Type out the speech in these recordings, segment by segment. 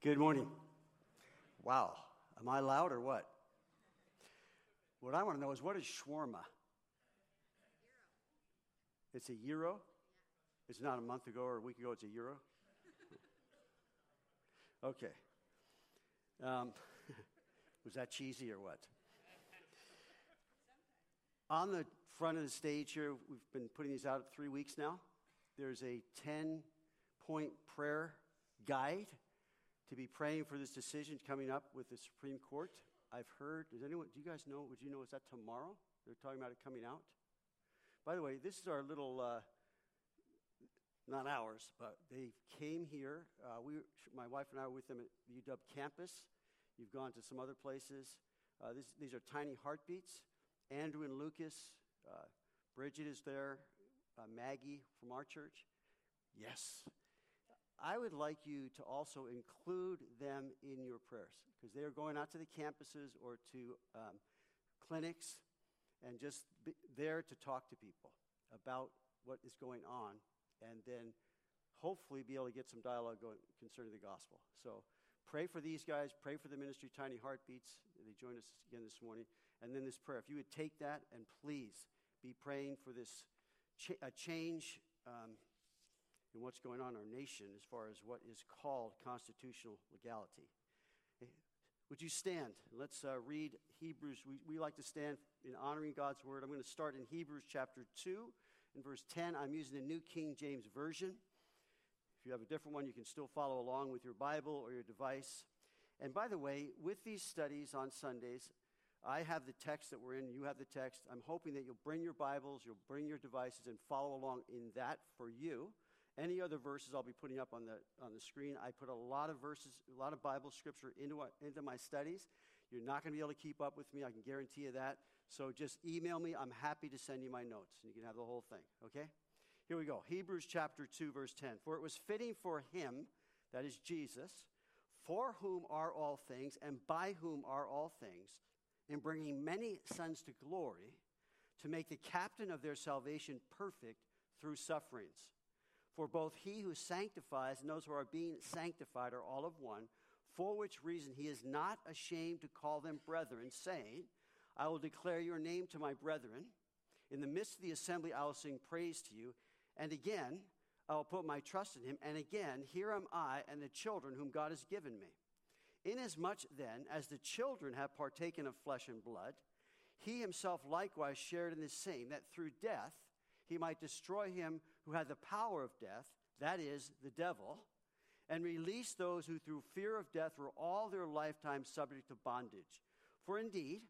Good morning. Wow. Am I loud or what? What I want to know is what is shawarma? It's a euro? It's not a month ago or a week ago, it's a euro? Okay. Um, was that cheesy or what? On the front of the stage here, we've been putting these out three weeks now. There's a 10 point prayer guide to be praying for this decision coming up with the Supreme Court. I've heard, does anyone, do you guys know, would you know, is that tomorrow? They're talking about it coming out? By the way, this is our little, uh, not ours, but they came here. Uh, we, my wife and I were with them at the UW campus. You've gone to some other places. Uh, this, these are tiny heartbeats. Andrew and Lucas, uh, Bridget is there, uh, Maggie from our church. Yes. I would like you to also include them in your prayers because they are going out to the campuses or to um, clinics and just there to talk to people about what is going on and then hopefully be able to get some dialogue going concerning the gospel. So pray for these guys, pray for the ministry Tiny Heartbeats. They joined us again this morning. And then this prayer. If you would take that and please be praying for this cha- a change um, in what's going on in our nation as far as what is called constitutional legality. Would you stand? Let's uh, read Hebrews. We, we like to stand in honoring God's word. I'm going to start in Hebrews chapter 2 in verse 10. I'm using the New King James Version. If you have a different one, you can still follow along with your Bible or your device. And by the way, with these studies on Sundays, I have the text that we're in, you have the text. I'm hoping that you'll bring your Bibles, you'll bring your devices, and follow along in that for you. Any other verses I'll be putting up on the, on the screen. I put a lot of verses, a lot of Bible scripture into, into my studies. You're not going to be able to keep up with me, I can guarantee you that. So just email me. I'm happy to send you my notes, and you can have the whole thing, okay? Here we go. Hebrews chapter 2, verse 10. For it was fitting for him, that is Jesus, for whom are all things, and by whom are all things, in bringing many sons to glory, to make the captain of their salvation perfect through sufferings. For both he who sanctifies and those who are being sanctified are all of one, for which reason he is not ashamed to call them brethren, saying, I will declare your name to my brethren. In the midst of the assembly, I will sing praise to you. And again, I will put my trust in him. And again, here am I and the children whom God has given me. Inasmuch then as the children have partaken of flesh and blood, he himself likewise shared in the same, that through death he might destroy him who had the power of death, that is, the devil, and release those who through fear of death were all their lifetime subject to bondage. For indeed,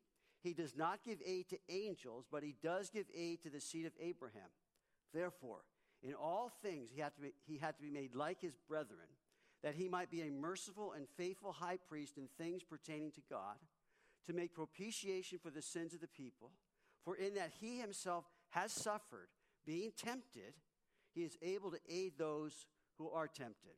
he does not give aid to angels, but he does give aid to the seed of Abraham. Therefore, in all things he had to be, he had to be made like his brethren that he might be a merciful and faithful high priest in things pertaining to God, to make propitiation for the sins of the people. For in that he himself has suffered, being tempted, he is able to aid those who are tempted.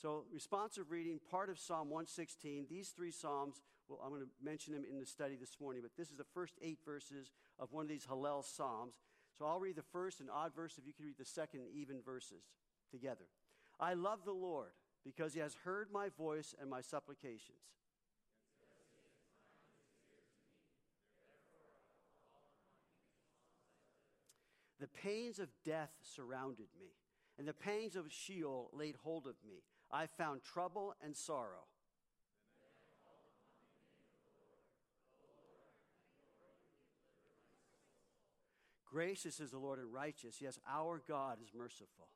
So, responsive reading, part of Psalm 116. These three Psalms, well, I'm going to mention them in the study this morning, but this is the first eight verses of one of these Hallel Psalms. So, I'll read the first and odd verse if you can read the second even verses together. I love the Lord because he has heard my voice and my supplications. Pains of death surrounded me, and the pangs of Sheol laid hold of me. I found trouble and sorrow. Gracious is the Lord and righteous. Yes, our God is merciful.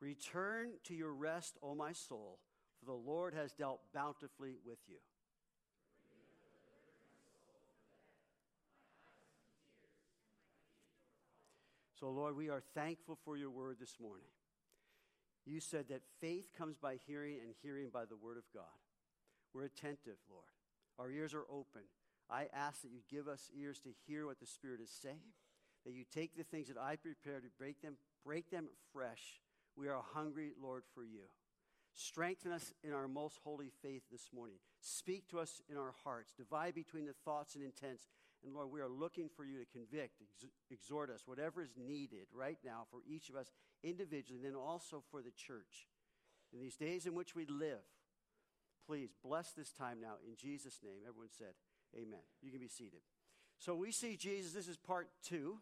Return to your rest, O my soul, for the Lord has dealt bountifully with you. Lord, we are thankful for your word this morning. You said that faith comes by hearing, and hearing by the word of God. We're attentive, Lord. Our ears are open. I ask that you give us ears to hear what the Spirit is saying, that you take the things that I prepared to break them, break them fresh we are hungry, Lord, for you. Strengthen us in our most holy faith this morning. Speak to us in our hearts. Divide between the thoughts and intents And Lord, we are looking for you to convict, ex- exhort us, whatever is needed right now for each of us individually, and then also for the church. In these days in which we live, please bless this time now in Jesus' name. Everyone said, Amen. You can be seated. So we see Jesus, this is part two.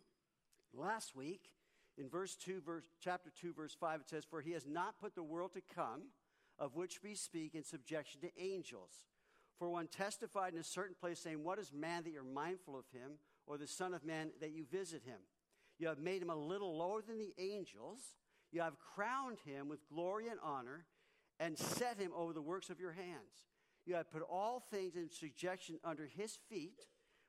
Last week, in verse 2, verse, chapter 2, verse 5, it says, For he has not put the world to come, of which we speak, in subjection to angels. For one testified in a certain place, saying, What is man that you're mindful of him, or the Son of Man that you visit him? You have made him a little lower than the angels. You have crowned him with glory and honor, and set him over the works of your hands. You have put all things in subjection under his feet.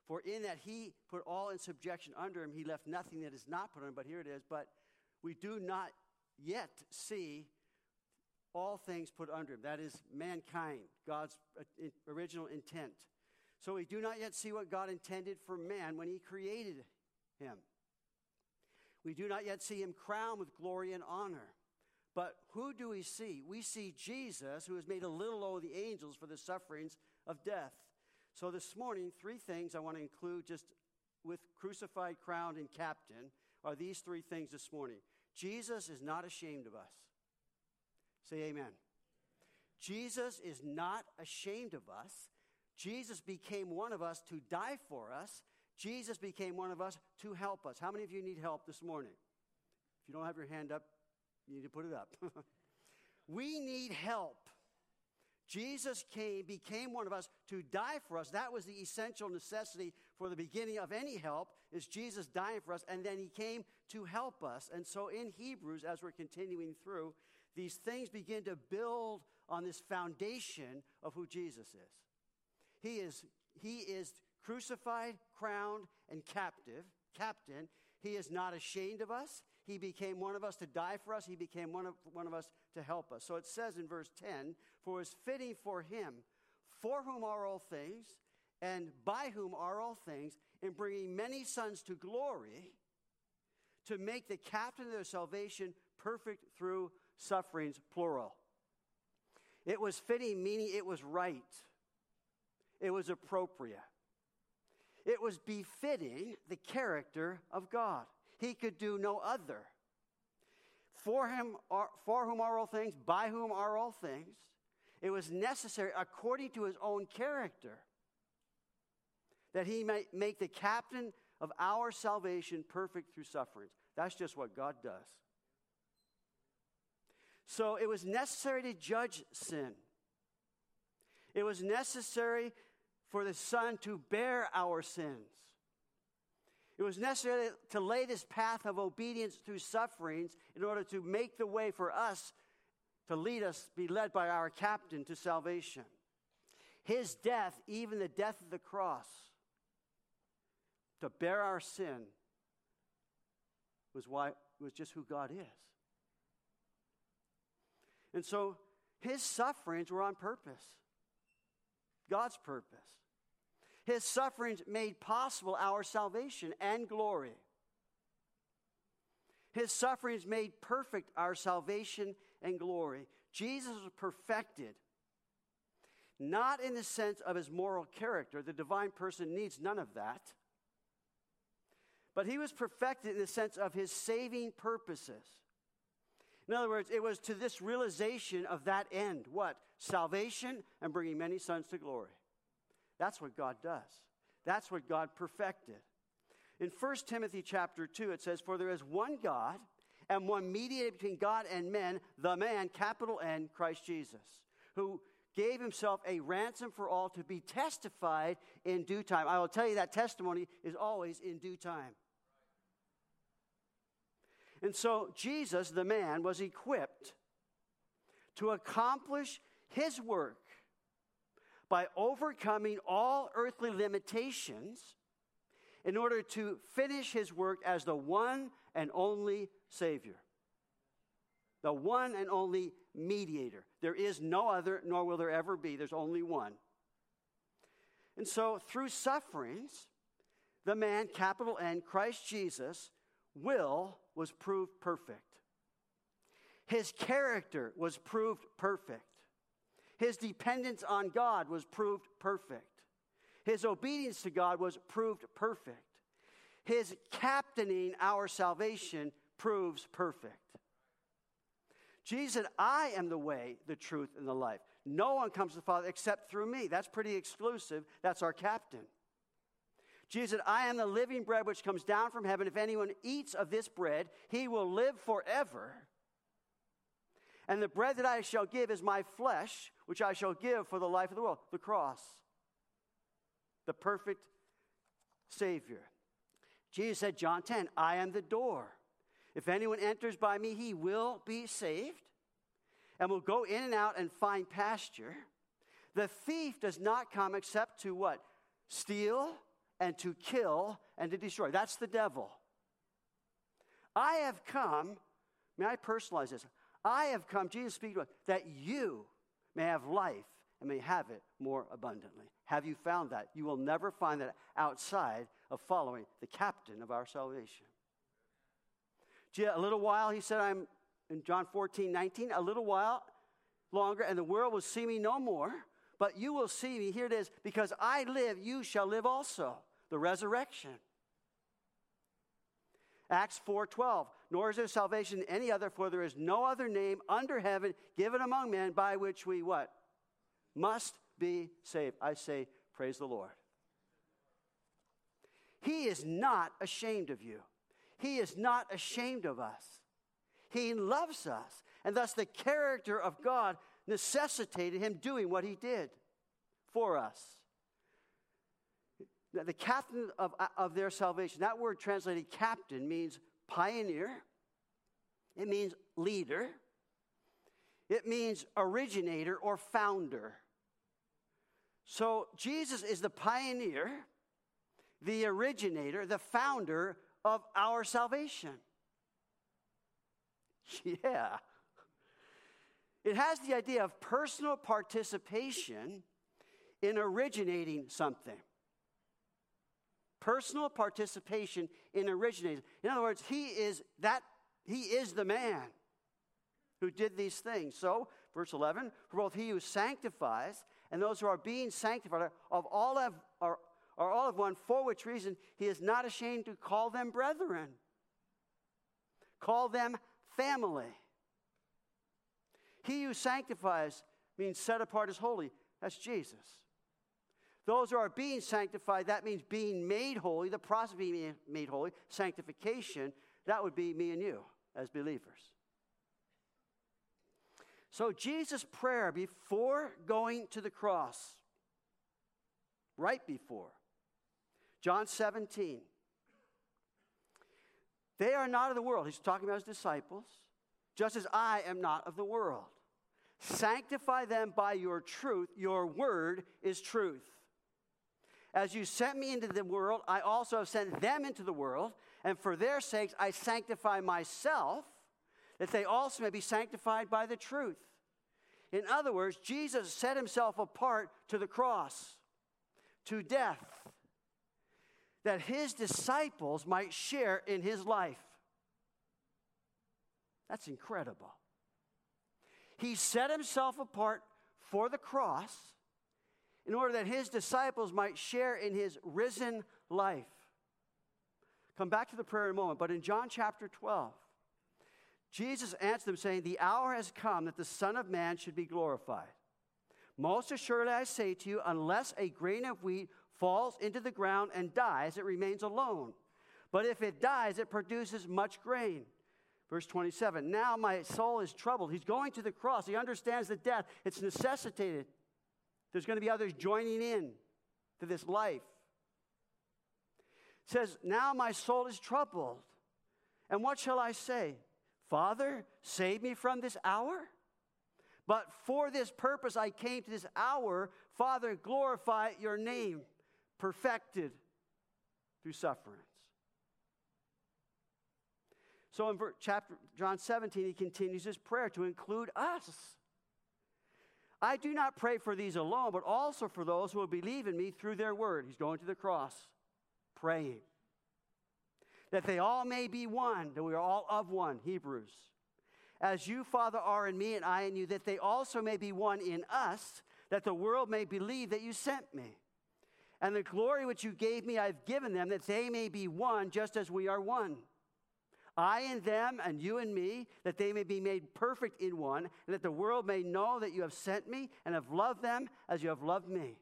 For in that he put all in subjection under him, he left nothing that is not put on him. But here it is. But we do not yet see all things put under him. That is mankind, God's uh, original intent. So we do not yet see what God intended for man when he created him. We do not yet see him crowned with glory and honor. But who do we see? We see Jesus, who has made a little low the angels for the sufferings of death. So this morning, three things I want to include just with crucified, crowned, and captain are these three things this morning. Jesus is not ashamed of us. Say amen. Jesus is not ashamed of us. Jesus became one of us to die for us. Jesus became one of us to help us. How many of you need help this morning? If you don't have your hand up, you need to put it up. we need help. Jesus came, became one of us to die for us. That was the essential necessity for the beginning of any help, is Jesus dying for us, and then he came to help us. And so in Hebrews, as we're continuing through, these things begin to build on this foundation of who Jesus is. He is, he is crucified, crowned, and captive, captain. He is not ashamed of us. He became one of us to die for us. He became one of, one of us to help us. So it says in verse 10 For it was fitting for him, for whom are all things, and by whom are all things, in bringing many sons to glory, to make the captain of their salvation perfect through sufferings, plural. It was fitting, meaning it was right, it was appropriate, it was befitting the character of God. He could do no other. For, him are, for whom are all things, by whom are all things. It was necessary, according to his own character, that he might make the captain of our salvation perfect through sufferings. That's just what God does. So it was necessary to judge sin. It was necessary for the Son to bear our sins. It was necessary to lay this path of obedience through sufferings in order to make the way for us to lead us, be led by our captain to salvation. His death, even the death of the cross, to bear our sin, was why was just who God is. And so his sufferings were on purpose. God's purpose. His sufferings made possible our salvation and glory. His sufferings made perfect our salvation and glory. Jesus was perfected, not in the sense of his moral character. The divine person needs none of that. But he was perfected in the sense of his saving purposes. In other words, it was to this realization of that end what? Salvation and bringing many sons to glory. That's what God does. That's what God perfected. In 1 Timothy chapter 2, it says, For there is one God and one mediator between God and men, the man, capital N, Christ Jesus, who gave himself a ransom for all to be testified in due time. I will tell you that testimony is always in due time. And so Jesus, the man, was equipped to accomplish his work by overcoming all earthly limitations in order to finish his work as the one and only Savior, the one and only mediator. There is no other, nor will there ever be. There's only one. And so, through sufferings, the man, capital N, Christ Jesus, will was proved perfect. His character was proved perfect. His dependence on God was proved perfect. His obedience to God was proved perfect. His captaining our salvation proves perfect. Jesus said, I am the way, the truth, and the life. No one comes to the Father except through me. That's pretty exclusive. That's our captain. Jesus said, I am the living bread which comes down from heaven. If anyone eats of this bread, he will live forever. And the bread that I shall give is my flesh, which I shall give for the life of the world. The cross. The perfect Savior. Jesus said, John 10, I am the door. If anyone enters by me, he will be saved and will go in and out and find pasture. The thief does not come except to what? Steal and to kill and to destroy. That's the devil. I have come, may I personalize this? I have come, Jesus speaking to us, that you may have life and may have it more abundantly. Have you found that? You will never find that outside of following the captain of our salvation. A little while, he said, I'm in John 14, 19, a little while longer, and the world will see me no more, but you will see me. Here it is, because I live, you shall live also. The resurrection. Acts 4:12 Nor is there salvation in any other for there is no other name under heaven given among men by which we what must be saved. I say praise the Lord. He is not ashamed of you. He is not ashamed of us. He loves us. And thus, the character of God necessitated him doing what he did for us. The captain of, of their salvation, that word translated captain means pioneer, it means leader, it means originator or founder. So, Jesus is the pioneer, the originator, the founder of our salvation. Yeah. It has the idea of personal participation in originating something. Personal participation in originating. In other words, he is that he is the man who did these things. So, verse 11, for both he who sanctifies and those who are being sanctified of all have, are, are all of one, for which reason he is not ashamed to call them brethren. Call them family. He who sanctifies means set apart as holy. That's Jesus. Those who are being sanctified, that means being made holy, the process of being made holy, sanctification, that would be me and you as believers. So, Jesus' prayer before going to the cross, right before, John 17, they are not of the world. He's talking about his disciples, just as I am not of the world. Sanctify them by your truth. Your word is truth. As you sent me into the world, I also have sent them into the world, and for their sakes I sanctify myself, that they also may be sanctified by the truth. In other words, Jesus set himself apart to the cross, to death that his disciples might share in his life. That's incredible. He set himself apart for the cross in order that his disciples might share in his risen life. Come back to the prayer in a moment, but in John chapter 12, Jesus answered them, saying, The hour has come that the Son of Man should be glorified. Most assuredly, I say to you, unless a grain of wheat falls into the ground and dies, it remains alone. But if it dies, it produces much grain. Verse 27 Now my soul is troubled. He's going to the cross. He understands the death, it's necessitated. There's going to be others joining in to this life. It says, Now my soul is troubled. And what shall I say? Father, save me from this hour? But for this purpose I came to this hour. Father, glorify your name perfected through sufferance. So in chapter John 17, he continues his prayer to include us. I do not pray for these alone, but also for those who will believe in me through their word. He's going to the cross, praying. That they all may be one, that we are all of one, Hebrews. As you, Father, are in me and I in you, that they also may be one in us, that the world may believe that you sent me. And the glory which you gave me, I've given them, that they may be one, just as we are one. I and them, and you and me, that they may be made perfect in one, and that the world may know that you have sent me and have loved them as you have loved me.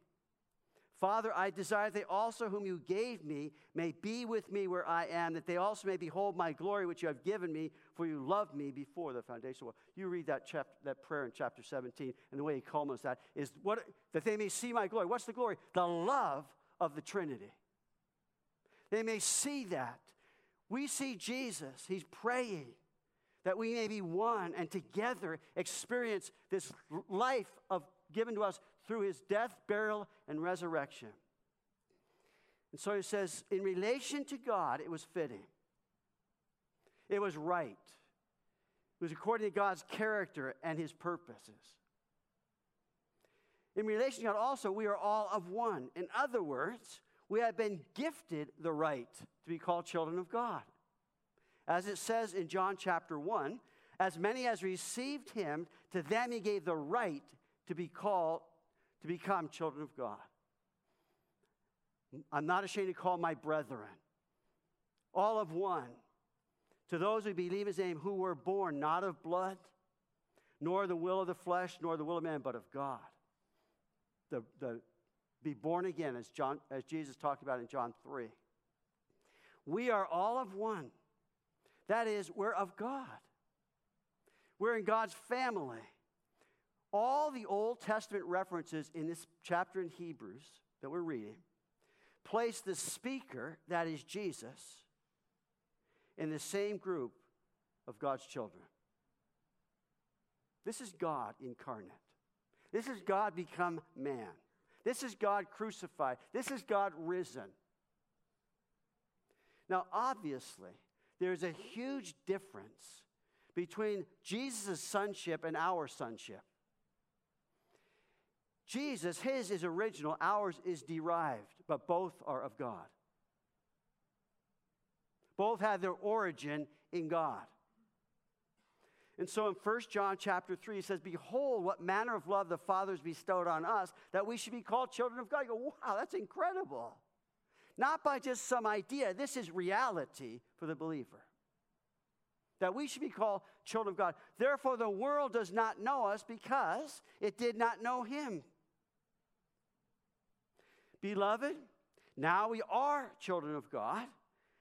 Father, I desire they also, whom you gave me, may be with me where I am, that they also may behold my glory which you have given me, for you loved me before the foundation of the world. You read that, chapter, that prayer in chapter 17, and the way he culminates that is what, that they may see my glory. What's the glory? The love of the Trinity. They may see that. We see Jesus, he's praying that we may be one and together experience this life of given to us through his death, burial, and resurrection. And so he says, in relation to God, it was fitting. It was right. It was according to God's character and his purposes. In relation to God, also, we are all of one. In other words, we have been gifted the right to be called children of God. As it says in John chapter 1, as many as received him, to them he gave the right to be called, to become children of God. I'm not ashamed to call my brethren, all of one, to those who believe his name, who were born not of blood, nor the will of the flesh, nor the will of man, but of God. The, the, be born again, as, John, as Jesus talked about in John 3. We are all of one. That is, we're of God. We're in God's family. All the Old Testament references in this chapter in Hebrews that we're reading place the speaker, that is Jesus, in the same group of God's children. This is God incarnate. This is God become man. This is God crucified. This is God risen. Now, obviously, there's a huge difference between Jesus' sonship and our sonship. Jesus, his is original, ours is derived, but both are of God. Both have their origin in God. And so in 1 John chapter 3, it says, Behold, what manner of love the Father has bestowed on us, that we should be called children of God. You go, wow, that's incredible. Not by just some idea. This is reality for the believer. That we should be called children of God. Therefore, the world does not know us because it did not know him. Beloved, now we are children of God,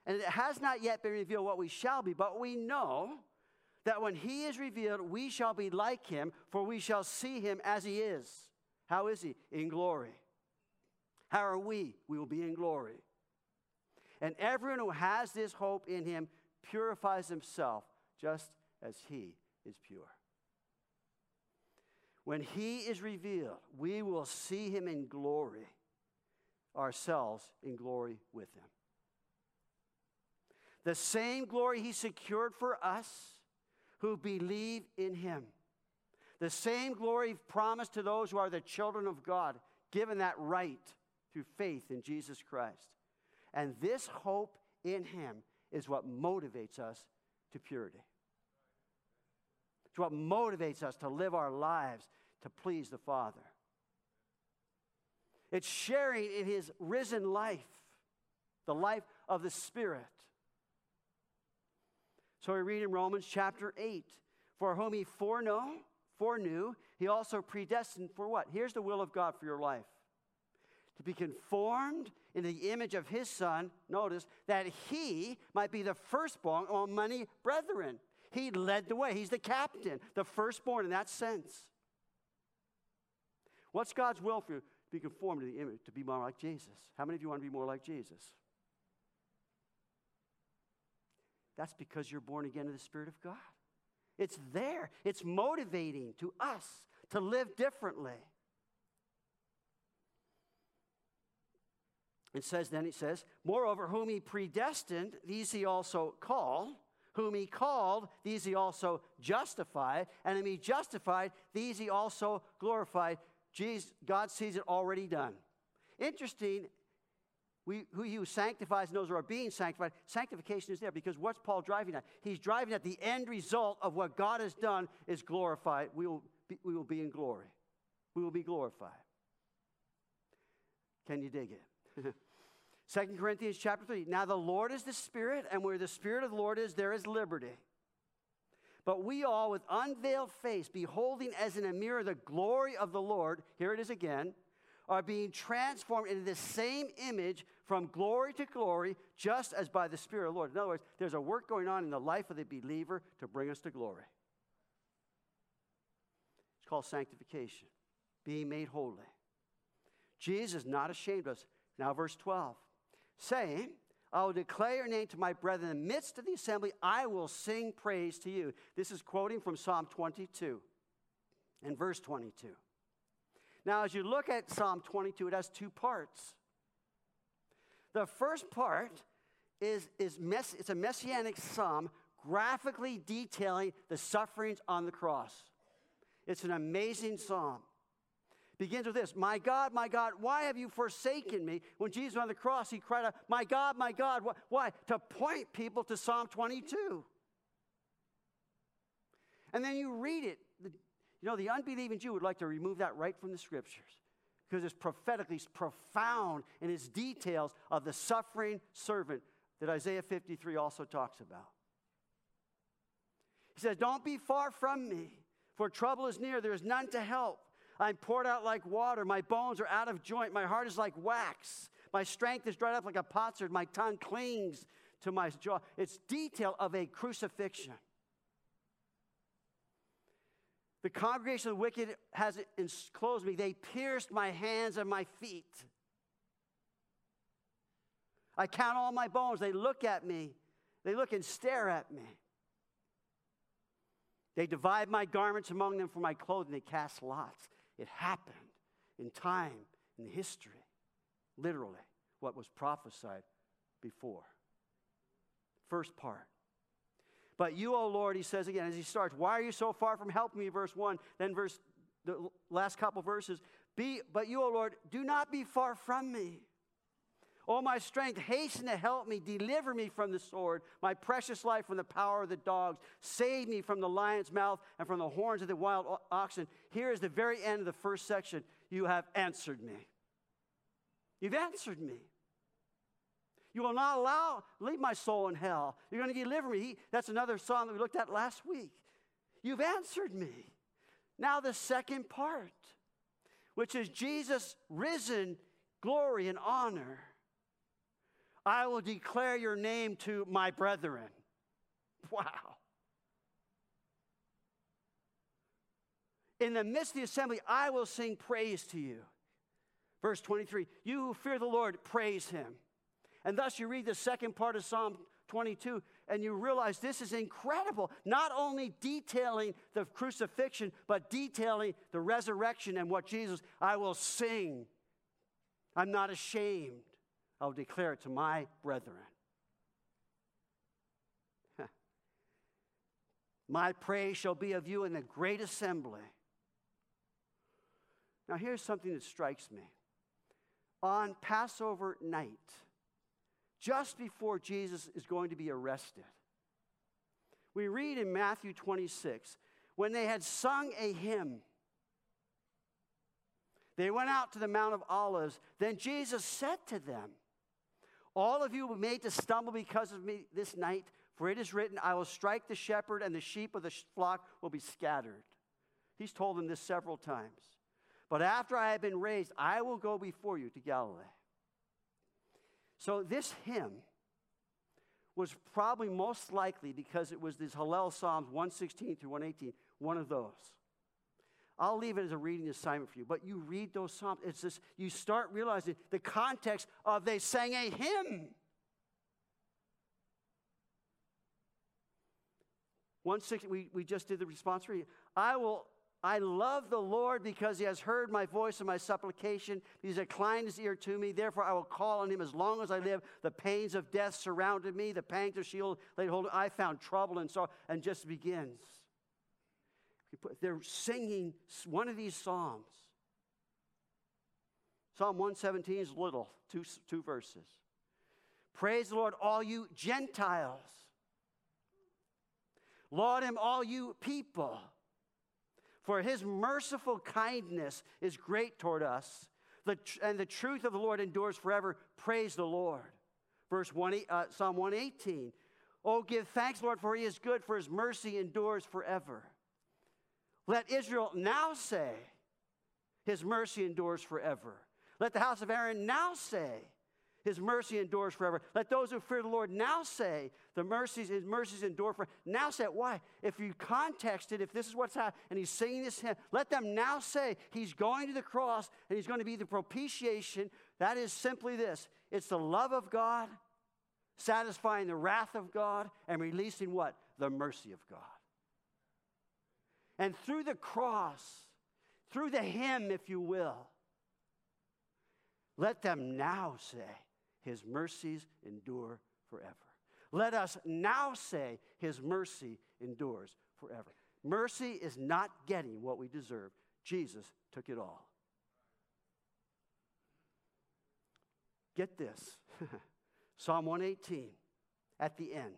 and it has not yet been revealed what we shall be, but we know that when he is revealed, we shall be like him, for we shall see him as he is. How is he? In glory. How are we? We will be in glory. And everyone who has this hope in him purifies himself just as he is pure. When he is revealed, we will see him in glory, ourselves in glory with him. The same glory he secured for us who believe in him. The same glory promised to those who are the children of God, given that right through faith in Jesus Christ. And this hope in him is what motivates us to purity. It's what motivates us to live our lives to please the Father. It's sharing in his risen life, the life of the Spirit. So we read in Romans chapter 8 For whom he foreknow, foreknew, he also predestined for what? Here's the will of God for your life to be conformed in the image of his son, notice, that he might be the firstborn among many brethren. He led the way, he's the captain, the firstborn in that sense. What's God's will for you? To be conformed to the image, to be more like Jesus. How many of you want to be more like Jesus? That's because you're born again in the Spirit of God. It's there, it's motivating to us to live differently. It says, then it says, Moreover, whom he predestined, these he also called. Whom he called, these he also justified. And whom he justified, these he also glorified. Jesus, God sees it already done. Interesting we, who you sanctifies and those who are being sanctified, sanctification is there because what's Paul driving at? He's driving at the end result of what God has done is glorified. We will be, we will be in glory. We will be glorified. Can you dig it? 2 Corinthians chapter 3. Now the Lord is the Spirit, and where the Spirit of the Lord is, there is liberty. But we all, with unveiled face, beholding as in a mirror the glory of the Lord, here it is again, are being transformed into the same image from glory to glory, just as by the Spirit of the Lord. In other words, there's a work going on in the life of the believer to bring us to glory. It's called sanctification, being made holy. Jesus not ashamed of us. Now, verse 12, saying, I will declare your name to my brethren in the midst of the assembly. I will sing praise to you. This is quoting from Psalm 22 and verse 22. Now, as you look at Psalm 22, it has two parts. The first part is, is mess, it's a messianic psalm graphically detailing the sufferings on the cross. It's an amazing psalm begins with this My God, my God, why have you forsaken me? When Jesus was on the cross, he cried out, My God, my God, why? To point people to Psalm 22. And then you read it. You know, the unbelieving Jew would like to remove that right from the scriptures because it's prophetically profound in its details of the suffering servant that Isaiah 53 also talks about. He says, Don't be far from me, for trouble is near, there is none to help. I'm poured out like water. My bones are out of joint. My heart is like wax. My strength is dried up like a potsherd. My tongue clings to my jaw. It's detail of a crucifixion. The congregation of the wicked has enclosed me. They pierced my hands and my feet. I count all my bones. They look at me. They look and stare at me. They divide my garments among them for my clothing. They cast lots. It happened in time, in history, literally, what was prophesied before. First part. But you, O Lord, he says again as he starts, why are you so far from helping me? Verse 1, then verse the last couple verses, be but you, O Lord, do not be far from me. O my strength, hasten to help me, deliver me from the sword, my precious life from the power of the dogs. Save me from the lion's mouth and from the horns of the wild oxen. Here is the very end of the first section. You have answered me. You've answered me. You will not allow, leave my soul in hell. You're going to deliver me. He, that's another song that we looked at last week. You've answered me. Now, the second part, which is Jesus risen, glory and honor. I will declare your name to my brethren. Wow. In the midst of the assembly, I will sing praise to you. Verse 23 You who fear the Lord, praise him. And thus you read the second part of Psalm 22 and you realize this is incredible. Not only detailing the crucifixion, but detailing the resurrection and what Jesus, I will sing. I'm not ashamed. I'll declare it to my brethren. my praise shall be of you in the great assembly. Now, here's something that strikes me. On Passover night, just before Jesus is going to be arrested, we read in Matthew 26 when they had sung a hymn, they went out to the Mount of Olives. Then Jesus said to them, all of you were made to stumble because of me this night, for it is written, I will strike the shepherd, and the sheep of the flock will be scattered. He's told them this several times. But after I have been raised, I will go before you to Galilee. So this hymn was probably most likely because it was these Hallel Psalms 116 through 118, one of those. I'll leave it as a reading assignment for you. But you read those Psalms, it's this, you start realizing the context of they sang a hymn. One six, we, we just did the response reading. I will I love the Lord because he has heard my voice and my supplication. He's inclined his ear to me. Therefore, I will call on him as long as I live. The pains of death surrounded me. The pangs of Sheol laid hold. I found trouble and sorrow. And just begins. They're singing one of these psalms. Psalm 117 is little, two, two verses. Praise the Lord, all you Gentiles. Laud him, all you people. For his merciful kindness is great toward us. And the truth of the Lord endures forever. Praise the Lord. Verse 1, uh, Psalm 118. Oh, give thanks, Lord, for he is good, for his mercy endures forever. Let Israel now say, his mercy endures forever. Let the house of Aaron now say, his mercy endures forever. Let those who fear the Lord now say, the mercies, his mercies endure forever. Now say it. Why? If you context it, if this is what's happening, and he's singing this hymn, let them now say he's going to the cross and he's going to be the propitiation. That is simply this it's the love of God, satisfying the wrath of God, and releasing what? The mercy of God. And through the cross, through the hymn, if you will, let them now say, His mercies endure forever. Let us now say, His mercy endures forever. Mercy is not getting what we deserve. Jesus took it all. Get this Psalm 118 at the end.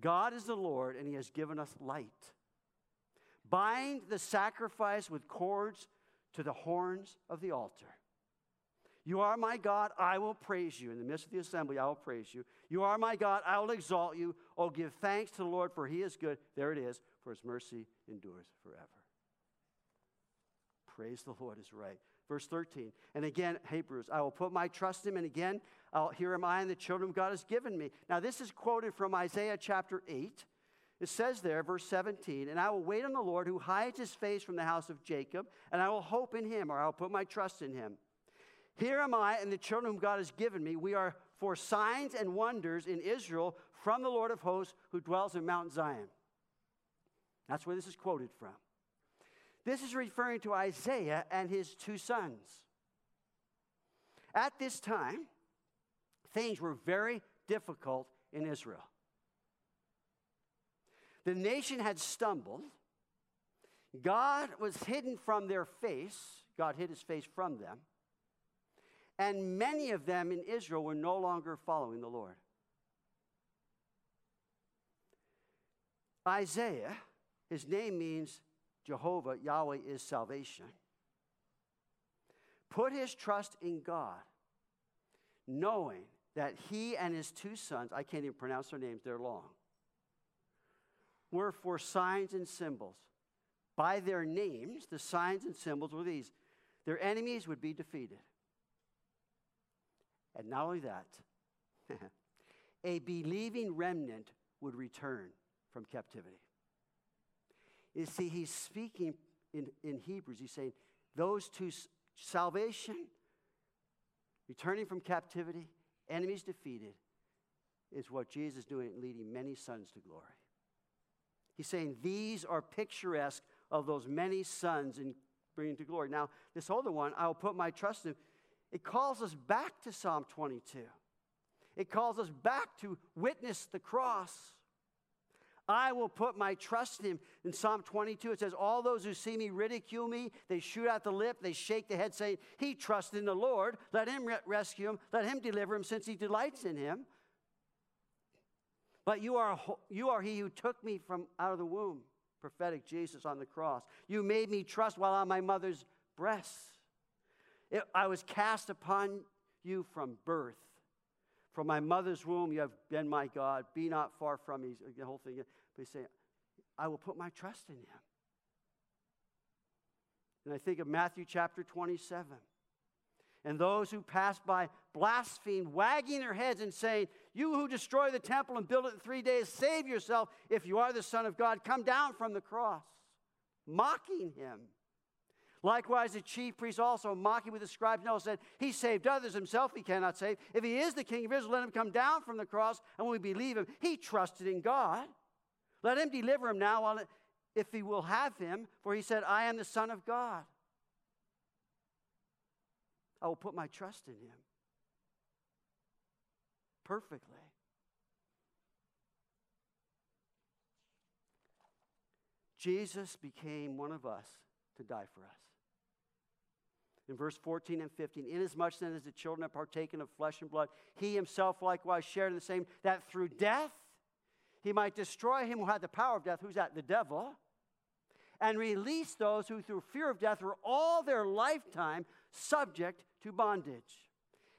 God is the Lord, and He has given us light. Bind the sacrifice with cords to the horns of the altar. You are my God, I will praise you. In the midst of the assembly, I will praise you. You are my God, I will exalt you. Oh, give thanks to the Lord, for he is good. There it is, for his mercy endures forever. Praise the Lord is right. Verse 13. And again, Hebrews, I will put my trust in him. And again, I'll, here am I and the children God has given me. Now, this is quoted from Isaiah chapter 8. It says there, verse 17, and I will wait on the Lord who hides his face from the house of Jacob, and I will hope in him, or I'll put my trust in him. Here am I and the children whom God has given me. We are for signs and wonders in Israel from the Lord of hosts who dwells in Mount Zion. That's where this is quoted from. This is referring to Isaiah and his two sons. At this time, things were very difficult in Israel. The nation had stumbled. God was hidden from their face. God hid his face from them. And many of them in Israel were no longer following the Lord. Isaiah, his name means Jehovah, Yahweh is salvation, put his trust in God, knowing that he and his two sons, I can't even pronounce their names, they're long, were for signs and symbols. By their names, the signs and symbols were these their enemies would be defeated. And not only that, a believing remnant would return from captivity. You see, he's speaking in, in Hebrews. He's saying those two salvation, returning from captivity, enemies defeated, is what Jesus is doing, leading many sons to glory. He's saying these are picturesque of those many sons in bringing to glory. Now, this other one, I will put my trust in. It calls us back to Psalm 22. It calls us back to witness the cross. I will put my trust in him. In Psalm 22, it says, All those who see me ridicule me, they shoot out the lip, they shake the head, saying, He trusts in the Lord. Let him re- rescue him, let him deliver him, since he delights in him. But you are, you are he who took me from out of the womb, prophetic Jesus on the cross. You made me trust while on my mother's breasts. It, I was cast upon you from birth. From my mother's womb, you have been my God. Be not far from me. The whole thing. But he's saying, I will put my trust in him. And I think of Matthew chapter 27. And those who pass by blaspheme, wagging their heads and saying, You who destroy the temple and build it in three days, save yourself. If you are the Son of God, come down from the cross. Mocking him. Likewise, the chief priests also, mocking with the scribes, and said, He saved others, himself he cannot save. If he is the king of Israel, let him come down from the cross, and we believe him, he trusted in God. Let him deliver him now, if he will have him, for he said, I am the Son of God. I will put my trust in him perfectly. Jesus became one of us to die for us in verse 14 and 15. Inasmuch then as the children have partaken of flesh and blood, he himself likewise shared in the same, that through death he might destroy him who had the power of death. Who's that? The devil. and release those who, through fear of death, were all their lifetime subject to bondage.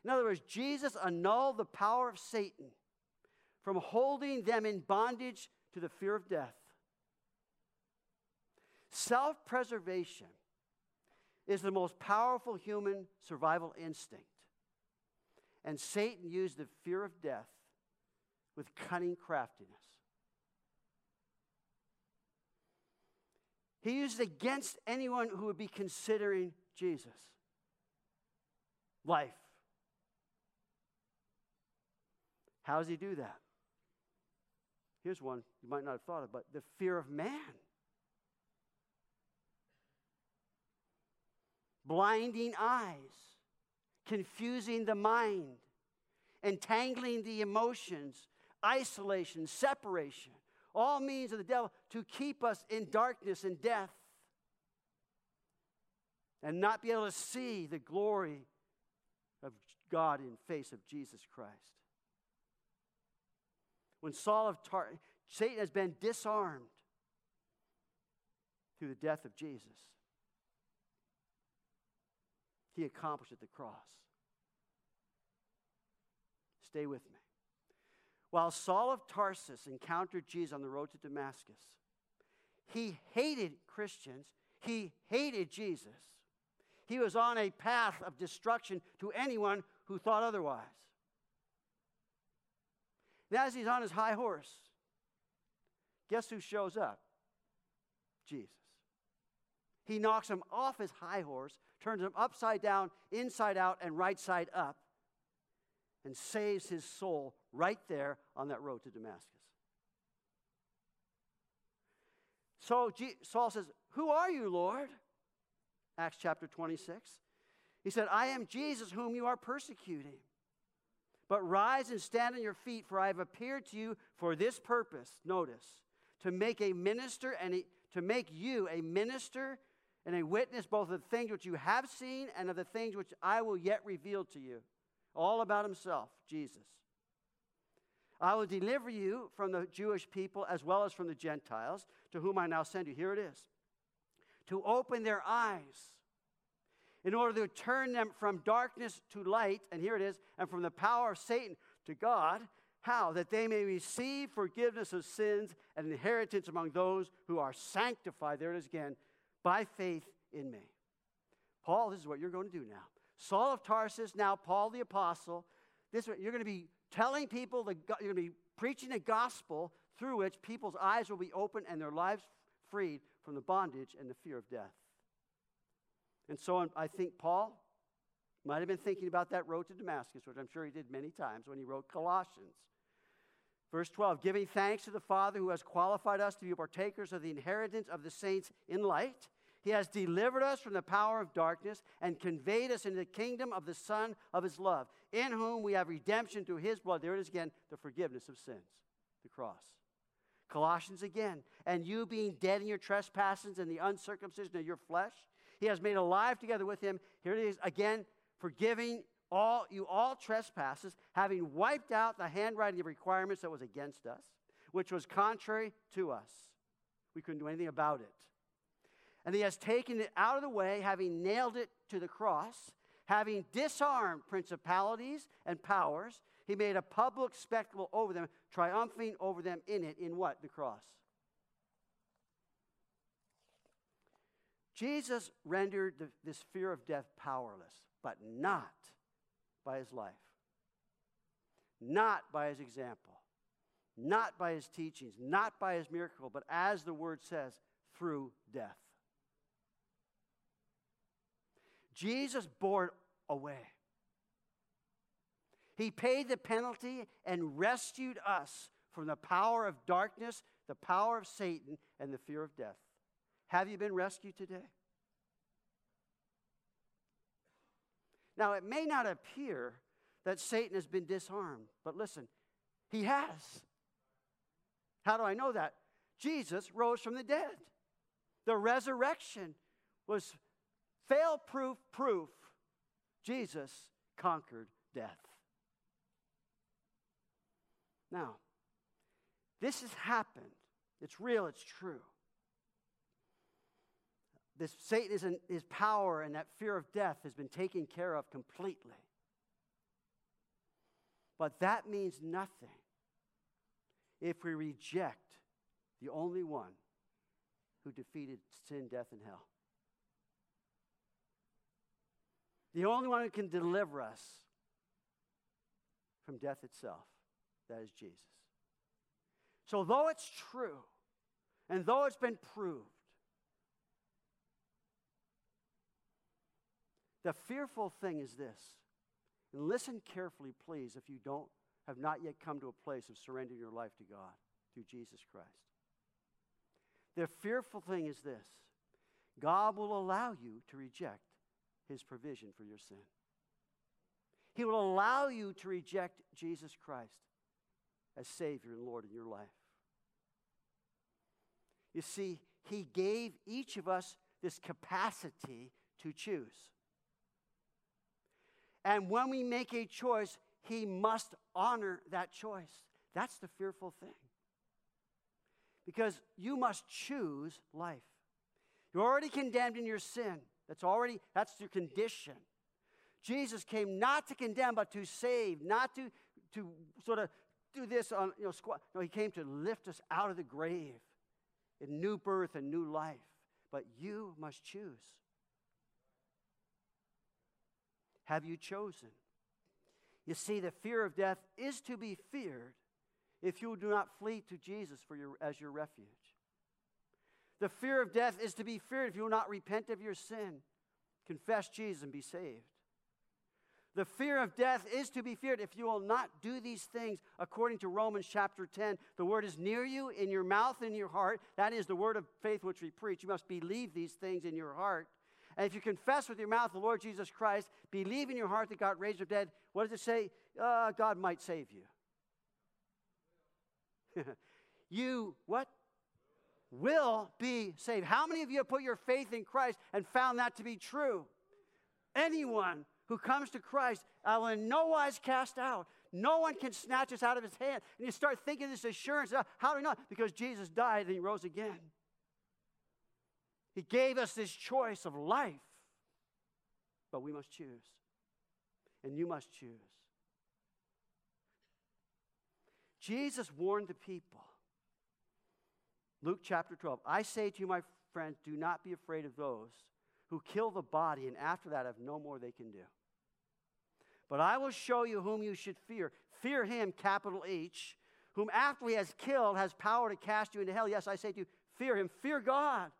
In other words, Jesus annulled the power of Satan from holding them in bondage to the fear of death. Self preservation is the most powerful human survival instinct. And Satan used the fear of death with cunning craftiness. He used against anyone who would be considering Jesus. Life. How does he do that? Here's one you might not have thought of, but the fear of man. Blinding eyes, confusing the mind, entangling the emotions, isolation, separation, all means of the devil to keep us in darkness and death and not be able to see the glory of God in face of Jesus Christ. When Saul of Tar, Satan has been disarmed through the death of Jesus. He accomplished at the cross. Stay with me. While Saul of Tarsus encountered Jesus on the road to Damascus, he hated Christians, he hated Jesus. He was on a path of destruction to anyone who thought otherwise. Now, as he's on his high horse, guess who shows up? Jesus. He knocks him off his high horse, turns him upside down, inside out, and right side up, and saves his soul right there on that road to Damascus. So Saul says, Who are you, Lord? Acts chapter 26. He said, I am Jesus whom you are persecuting. But rise and stand on your feet, for I have appeared to you for this purpose. Notice, to make a minister and a, to make you a minister and a witness both of the things which you have seen and of the things which I will yet reveal to you. All about himself, Jesus. I will deliver you from the Jewish people as well as from the Gentiles, to whom I now send you. Here it is. To open their eyes in order to turn them from darkness to light, and here it is, and from the power of Satan to God. How? That they may receive forgiveness of sins and inheritance among those who are sanctified. There it is again, by faith in me. Paul, this is what you're going to do now. Saul of Tarsus, now Paul the apostle. This you're going to be telling people the, you're going to be preaching the gospel through which people's eyes will be opened and their lives freed from the bondage and the fear of death. And so um, I think Paul might have been thinking about that road to Damascus, which I'm sure he did many times when he wrote Colossians. Verse 12, giving thanks to the Father who has qualified us to be partakers of the inheritance of the saints in light. He has delivered us from the power of darkness and conveyed us into the kingdom of the Son of his love, in whom we have redemption through his blood. There it is again, the forgiveness of sins, the cross. Colossians again, and you being dead in your trespasses and the uncircumcision of your flesh, he has made alive together with him. Here it is again, forgiving all you all trespasses, having wiped out the handwriting of requirements that was against us, which was contrary to us. We couldn't do anything about it. And he has taken it out of the way, having nailed it to the cross, having disarmed principalities and powers. He made a public spectacle over them, triumphing over them in it. In what? The cross. Jesus rendered the, this fear of death powerless, but not by his life, not by his example, not by his teachings, not by his miracle, but as the word says, through death. Jesus bore it away. He paid the penalty and rescued us from the power of darkness, the power of Satan, and the fear of death. Have you been rescued today? Now, it may not appear that Satan has been disarmed, but listen, he has. How do I know that? Jesus rose from the dead. The resurrection was fail proof proof Jesus conquered death. Now, this has happened. It's real, it's true. This Satan is in, his power and that fear of death has been taken care of completely. But that means nothing if we reject the only one who defeated sin, death, and hell. The only one who can deliver us from death itself. That is Jesus. So, though it's true, and though it's been proved, the fearful thing is this. And listen carefully, please, if you don't have not yet come to a place of surrendering your life to God through Jesus Christ. The fearful thing is this God will allow you to reject his provision for your sin. He will allow you to reject Jesus Christ as Savior and Lord in your life. You see, He gave each of us this capacity to choose. And when we make a choice, He must honor that choice. That's the fearful thing. Because you must choose life. You're already condemned in your sin. That's already, that's your condition. Jesus came not to condemn, but to save, not to, to sort of do this on, you know, squat. No, he came to lift us out of the grave in new birth and new life. But you must choose. Have you chosen? You see, the fear of death is to be feared if you do not flee to Jesus for your, as your refuge. The fear of death is to be feared if you will not repent of your sin, confess Jesus, and be saved. The fear of death is to be feared if you will not do these things according to Romans chapter 10. The word is near you, in your mouth in your heart. That is the word of faith which we preach. You must believe these things in your heart. And if you confess with your mouth the Lord Jesus Christ, believe in your heart that God raised from dead, what does it say? Uh, God might save you. you, what? will be saved. How many of you have put your faith in Christ and found that to be true? Anyone who comes to Christ, I will in no wise cast out. No one can snatch us out of his hand. And you start thinking this assurance. How do we know? Because Jesus died and he rose again. He gave us this choice of life. But we must choose. And you must choose. Jesus warned the people Luke chapter 12. I say to you, my friends, do not be afraid of those who kill the body and after that have no more they can do. But I will show you whom you should fear. Fear him, capital H, whom after he has killed has power to cast you into hell. Yes, I say to you, fear him. Fear God.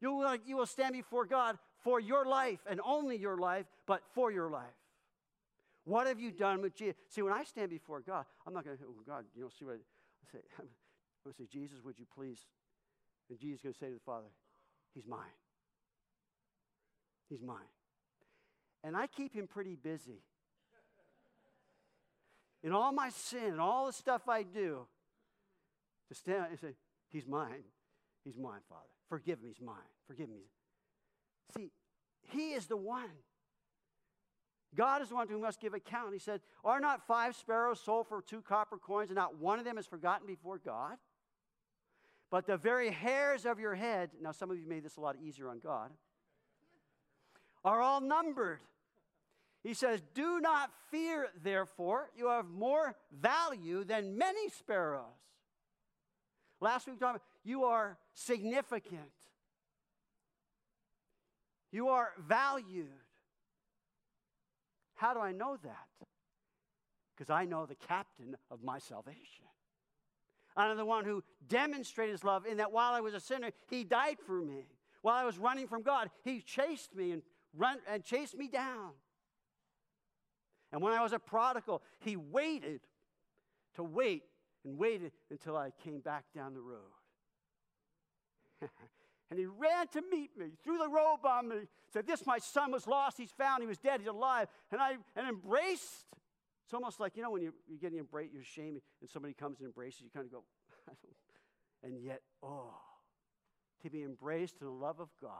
You will, you will stand before God for your life and only your life, but for your life. What have you done with Jesus? See, when I stand before God, I'm not going to, oh, God, you know, see what I say. going to say, Jesus, would you please? And Jesus is going to say to the Father, He's mine. He's mine. And I keep him pretty busy. In all my sin and all the stuff I do, to stand and say, He's mine. He's mine, Father. Forgive me, He's mine. Forgive me. See, He is the one. God is the one who must give account. He said, Are not five sparrows sold for two copper coins, and not one of them is forgotten before God? But the very hairs of your head, now some of you made this a lot easier on God, are all numbered. He says, Do not fear, therefore. You have more value than many sparrows. Last week, we talked about you are significant, you are valued. How do I know that? Because I know the captain of my salvation. I am the one who demonstrated his love in that while I was a sinner, he died for me. While I was running from God, he chased me and, run, and chased me down. And when I was a prodigal, he waited to wait and waited until I came back down the road. and he ran to meet me, threw the robe on me, said, This my son was lost, he's found, he was dead, he's alive. And I and embraced it's almost like, you know, when you're, you're getting embraced, you're ashamed, and somebody comes and embraces you, kind of go, and yet, oh, to be embraced in the love of God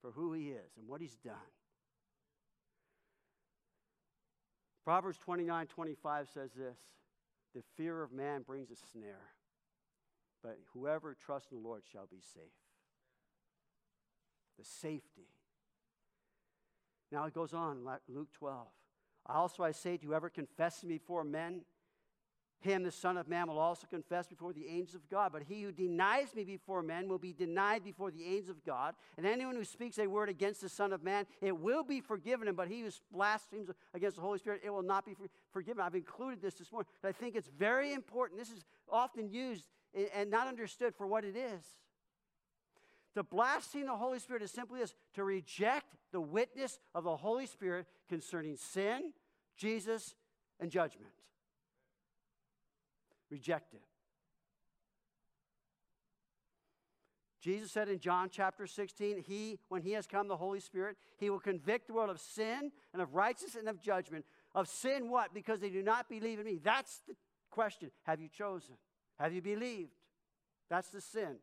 for who He is and what He's done. Proverbs 29 25 says this The fear of man brings a snare, but whoever trusts in the Lord shall be safe. The safety. Now it goes on, Luke 12. Also I say to whoever confesses me before men, him, the Son of Man, will also confess before the angels of God. But he who denies me before men will be denied before the angels of God. And anyone who speaks a word against the Son of Man, it will be forgiven him. But he who blasphemes against the Holy Spirit, it will not be forgiven. I've included this this morning. I think it's very important. This is often used and not understood for what it is. To blaspheme the Holy Spirit is simply this to reject the witness of the Holy Spirit concerning sin, Jesus, and judgment. Reject it. Jesus said in John chapter 16, He, when He has come, the Holy Spirit, He will convict the world of sin and of righteousness and of judgment. Of sin, what? Because they do not believe in me. That's the question. Have you chosen? Have you believed? That's the sin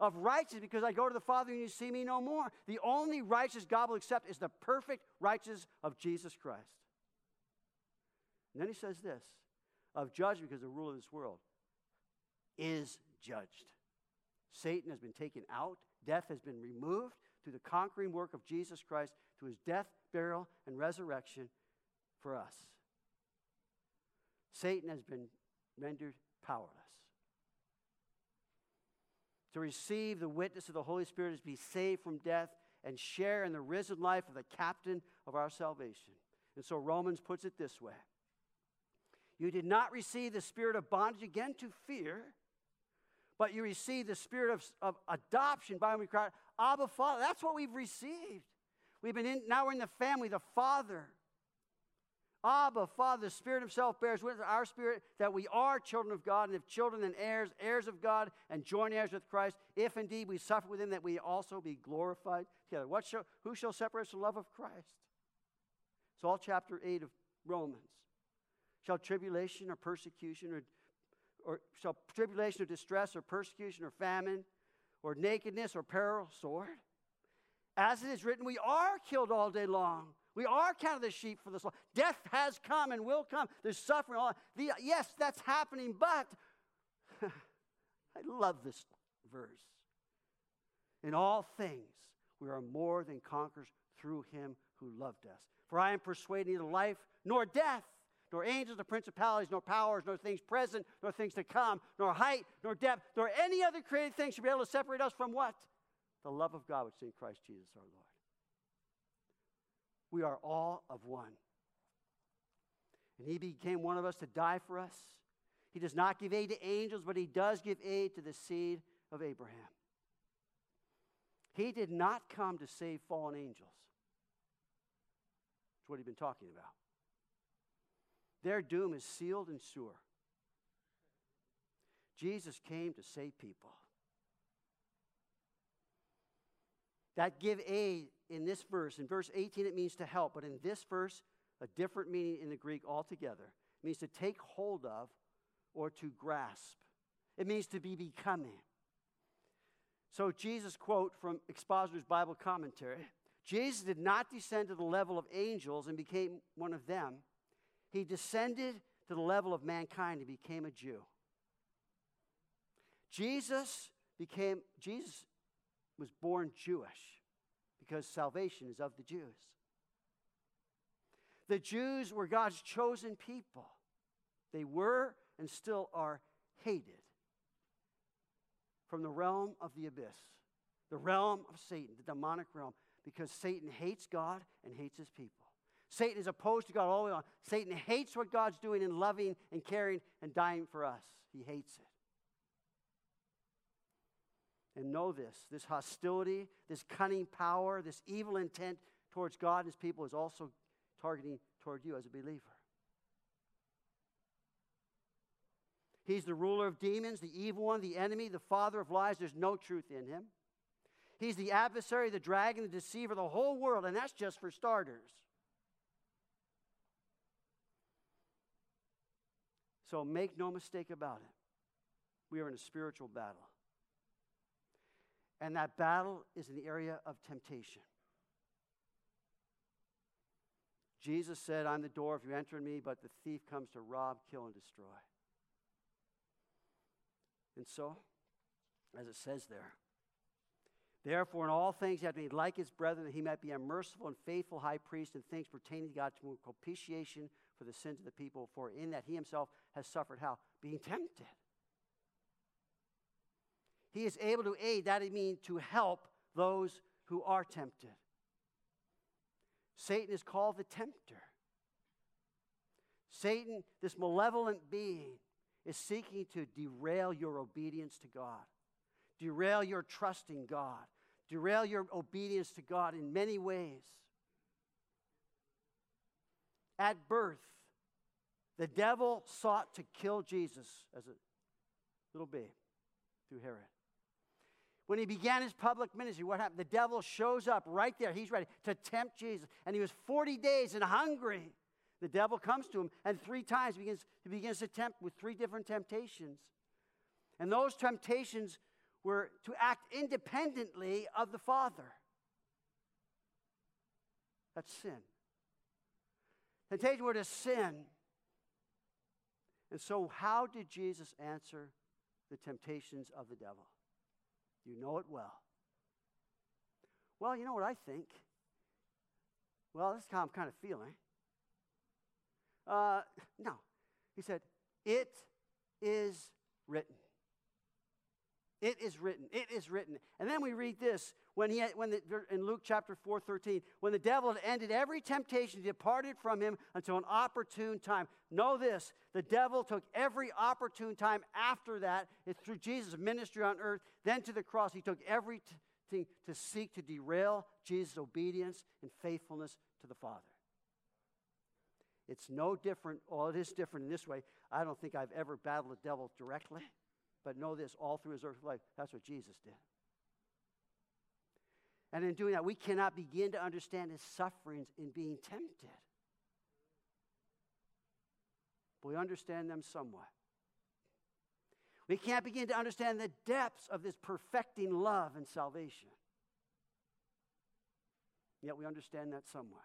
of righteousness because I go to the Father and you see me no more. The only righteous God will accept is the perfect righteousness of Jesus Christ. And then he says this of judgment because the rule of this world is judged. Satan has been taken out, death has been removed through the conquering work of Jesus Christ, through his death, burial, and resurrection for us. Satan has been rendered powerless. To receive the witness of the Holy Spirit is to be saved from death and share in the risen life of the captain of our salvation. And so Romans puts it this way You did not receive the spirit of bondage again to fear, but you received the spirit of, of adoption by whom we cry, Abba, Father. That's what we've received. We've been in, now we're in the family, the Father. Abba, Father, the Spirit Himself bears witness our spirit that we are children of God, and if children, then heirs, heirs of God, and joint heirs with Christ, if indeed we suffer with Him, that we also be glorified together. What shall, who shall separate us from the love of Christ? It's all chapter 8 of Romans. Shall tribulation or persecution or, or shall tribulation or distress or persecution or famine or nakedness or peril, sword? As it is written, we are killed all day long. We are counted as sheep for the slaughter. Death has come and will come. There's suffering. All the, yes, that's happening, but I love this verse. In all things, we are more than conquerors through him who loved us. For I am persuaded neither life nor death, nor angels, nor principalities, nor powers, nor things present, nor things to come, nor height, nor depth, nor any other created thing should be able to separate us from what? The love of God which is in Christ Jesus our Lord. We are all of one. And he became one of us to die for us. He does not give aid to angels, but he does give aid to the seed of Abraham. He did not come to save fallen angels. That's what he's been talking about. Their doom is sealed and sure. Jesus came to save people. That give aid in this verse, in verse 18, it means to help, but in this verse, a different meaning in the Greek altogether. It means to take hold of or to grasp. It means to be becoming. So, Jesus' quote from Expositor's Bible commentary Jesus did not descend to the level of angels and became one of them. He descended to the level of mankind and became a Jew. Jesus became, Jesus was born Jewish because salvation is of the Jews. The Jews were God's chosen people. They were and still are hated from the realm of the abyss, the realm of Satan, the demonic realm, because Satan hates God and hates his people. Satan is opposed to God all the way on. Satan hates what God's doing in loving and caring and dying for us. He hates it. And know this this hostility, this cunning power, this evil intent towards God and his people is also targeting toward you as a believer. He's the ruler of demons, the evil one, the enemy, the father of lies. There's no truth in him. He's the adversary, the dragon, the deceiver, the whole world, and that's just for starters. So make no mistake about it. We are in a spiritual battle. And that battle is in the area of temptation. Jesus said, I'm the door if you enter me, but the thief comes to rob, kill, and destroy. And so, as it says there, Therefore, in all things, he had to be like his brethren, that he might be a merciful and faithful high priest in things pertaining to God to propitiation for the sins of the people. For in that he himself has suffered how? Being tempted. He is able to aid, that I mean to help those who are tempted. Satan is called the tempter. Satan, this malevolent being, is seeking to derail your obedience to God, derail your trust in God, derail your obedience to God in many ways. At birth, the devil sought to kill Jesus as a little babe through Herod. When he began his public ministry, what happened? The devil shows up right there. He's ready to tempt Jesus. And he was 40 days and hungry. The devil comes to him, and three times begins, he begins to tempt with three different temptations. And those temptations were to act independently of the Father. That's sin. Temptation were to sin. And so, how did Jesus answer the temptations of the devil? You know it well. Well, you know what I think? Well, this is how I'm kind of feeling. Uh, no. He said, It is written. It is written. It is written. And then we read this when he had, when the, in Luke chapter 4, 13, when the devil had ended every temptation, he departed from him until an opportune time. Know this the devil took every opportune time after that, it's through Jesus' ministry on earth, then to the cross. He took everything to seek to derail Jesus' obedience and faithfulness to the Father. It's no different, well, it is different in this way. I don't think I've ever battled the devil directly, but know this all through his earthly life, that's what Jesus did. And in doing that, we cannot begin to understand his sufferings in being tempted. But we understand them somewhat. We can't begin to understand the depths of this perfecting love and salvation. Yet we understand that somewhat.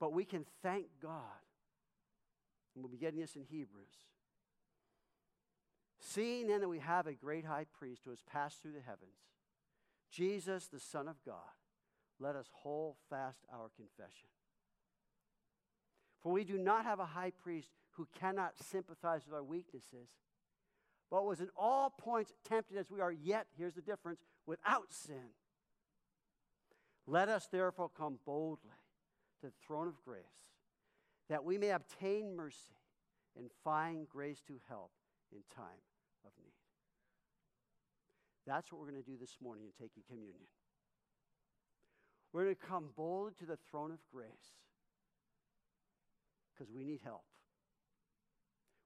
But we can thank God, and we'll be getting this in Hebrews. Seeing then that we have a great high priest who has passed through the heavens, Jesus, the Son of God, let us hold fast our confession. For we do not have a high priest who cannot sympathize with our weaknesses, but was in all points tempted as we are, yet, here's the difference, without sin. Let us therefore come boldly to the throne of grace, that we may obtain mercy and find grace to help in time. That's what we're going to do this morning in taking communion. We're going to come boldly to the throne of grace because we need help.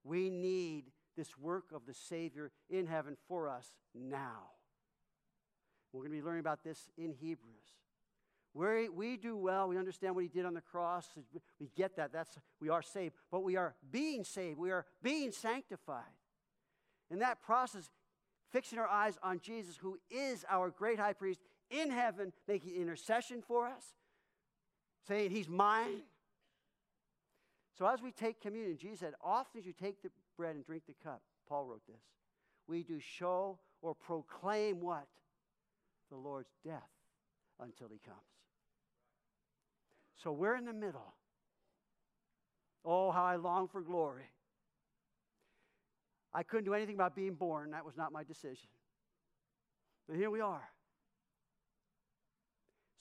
We need this work of the Savior in heaven for us now. We're going to be learning about this in Hebrews. we we do well. We understand what he did on the cross. We get that. That's, we are saved. But we are being saved. We are being sanctified. And that process, fixing our eyes on Jesus, who is our great high priest in heaven, making intercession for us, saying, He's mine. So as we take communion, Jesus said, Often as you take the bread and drink the cup, Paul wrote this, we do show or proclaim what? The Lord's death until he comes. So we're in the middle. Oh, how I long for glory. I couldn't do anything about being born. That was not my decision. But here we are.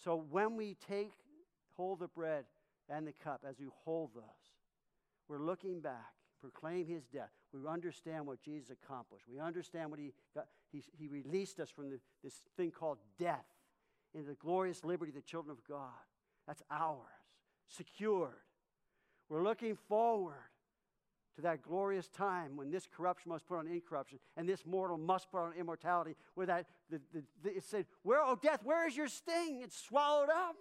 So when we take hold the bread and the cup, as we hold those, we're looking back, proclaim his death. We understand what Jesus accomplished. We understand what he got. He, he released us from the, this thing called death into the glorious liberty of the children of God. That's ours, secured. We're looking forward to that glorious time when this corruption must put on incorruption and this mortal must put on immortality, where that the, the, the, it said, Where, oh death, where is your sting? It's swallowed up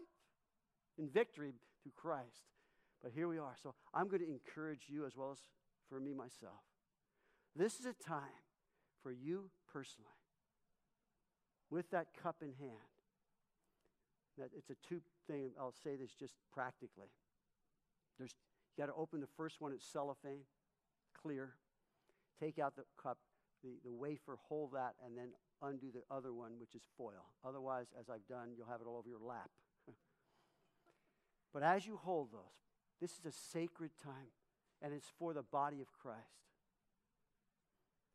in victory through Christ. But here we are. So I'm going to encourage you as well as for me myself. This is a time for you personally, with that cup in hand. That it's a two thing. I'll say this just practically. There's you got to open the first one. It's cellophane clear. Take out the cup, the, the wafer, hold that, and then undo the other one, which is foil. Otherwise, as I've done, you'll have it all over your lap. but as you hold those, this is a sacred time, and it's for the body of Christ.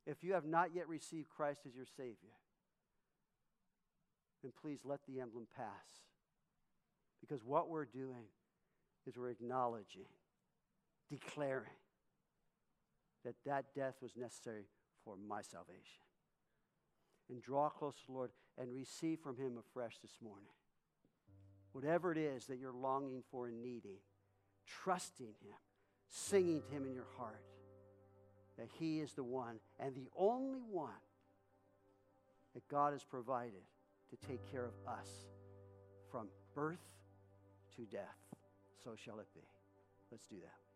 If you have not yet received Christ as your Savior, then please let the emblem pass. Because what we're doing is we're acknowledging, declaring that that death was necessary for my salvation. And draw close to the Lord and receive from Him afresh this morning. Whatever it is that you're longing for and needing, trusting Him, singing to Him in your heart that He is the one and the only one that God has provided to take care of us from birth to death. So shall it be. Let's do that.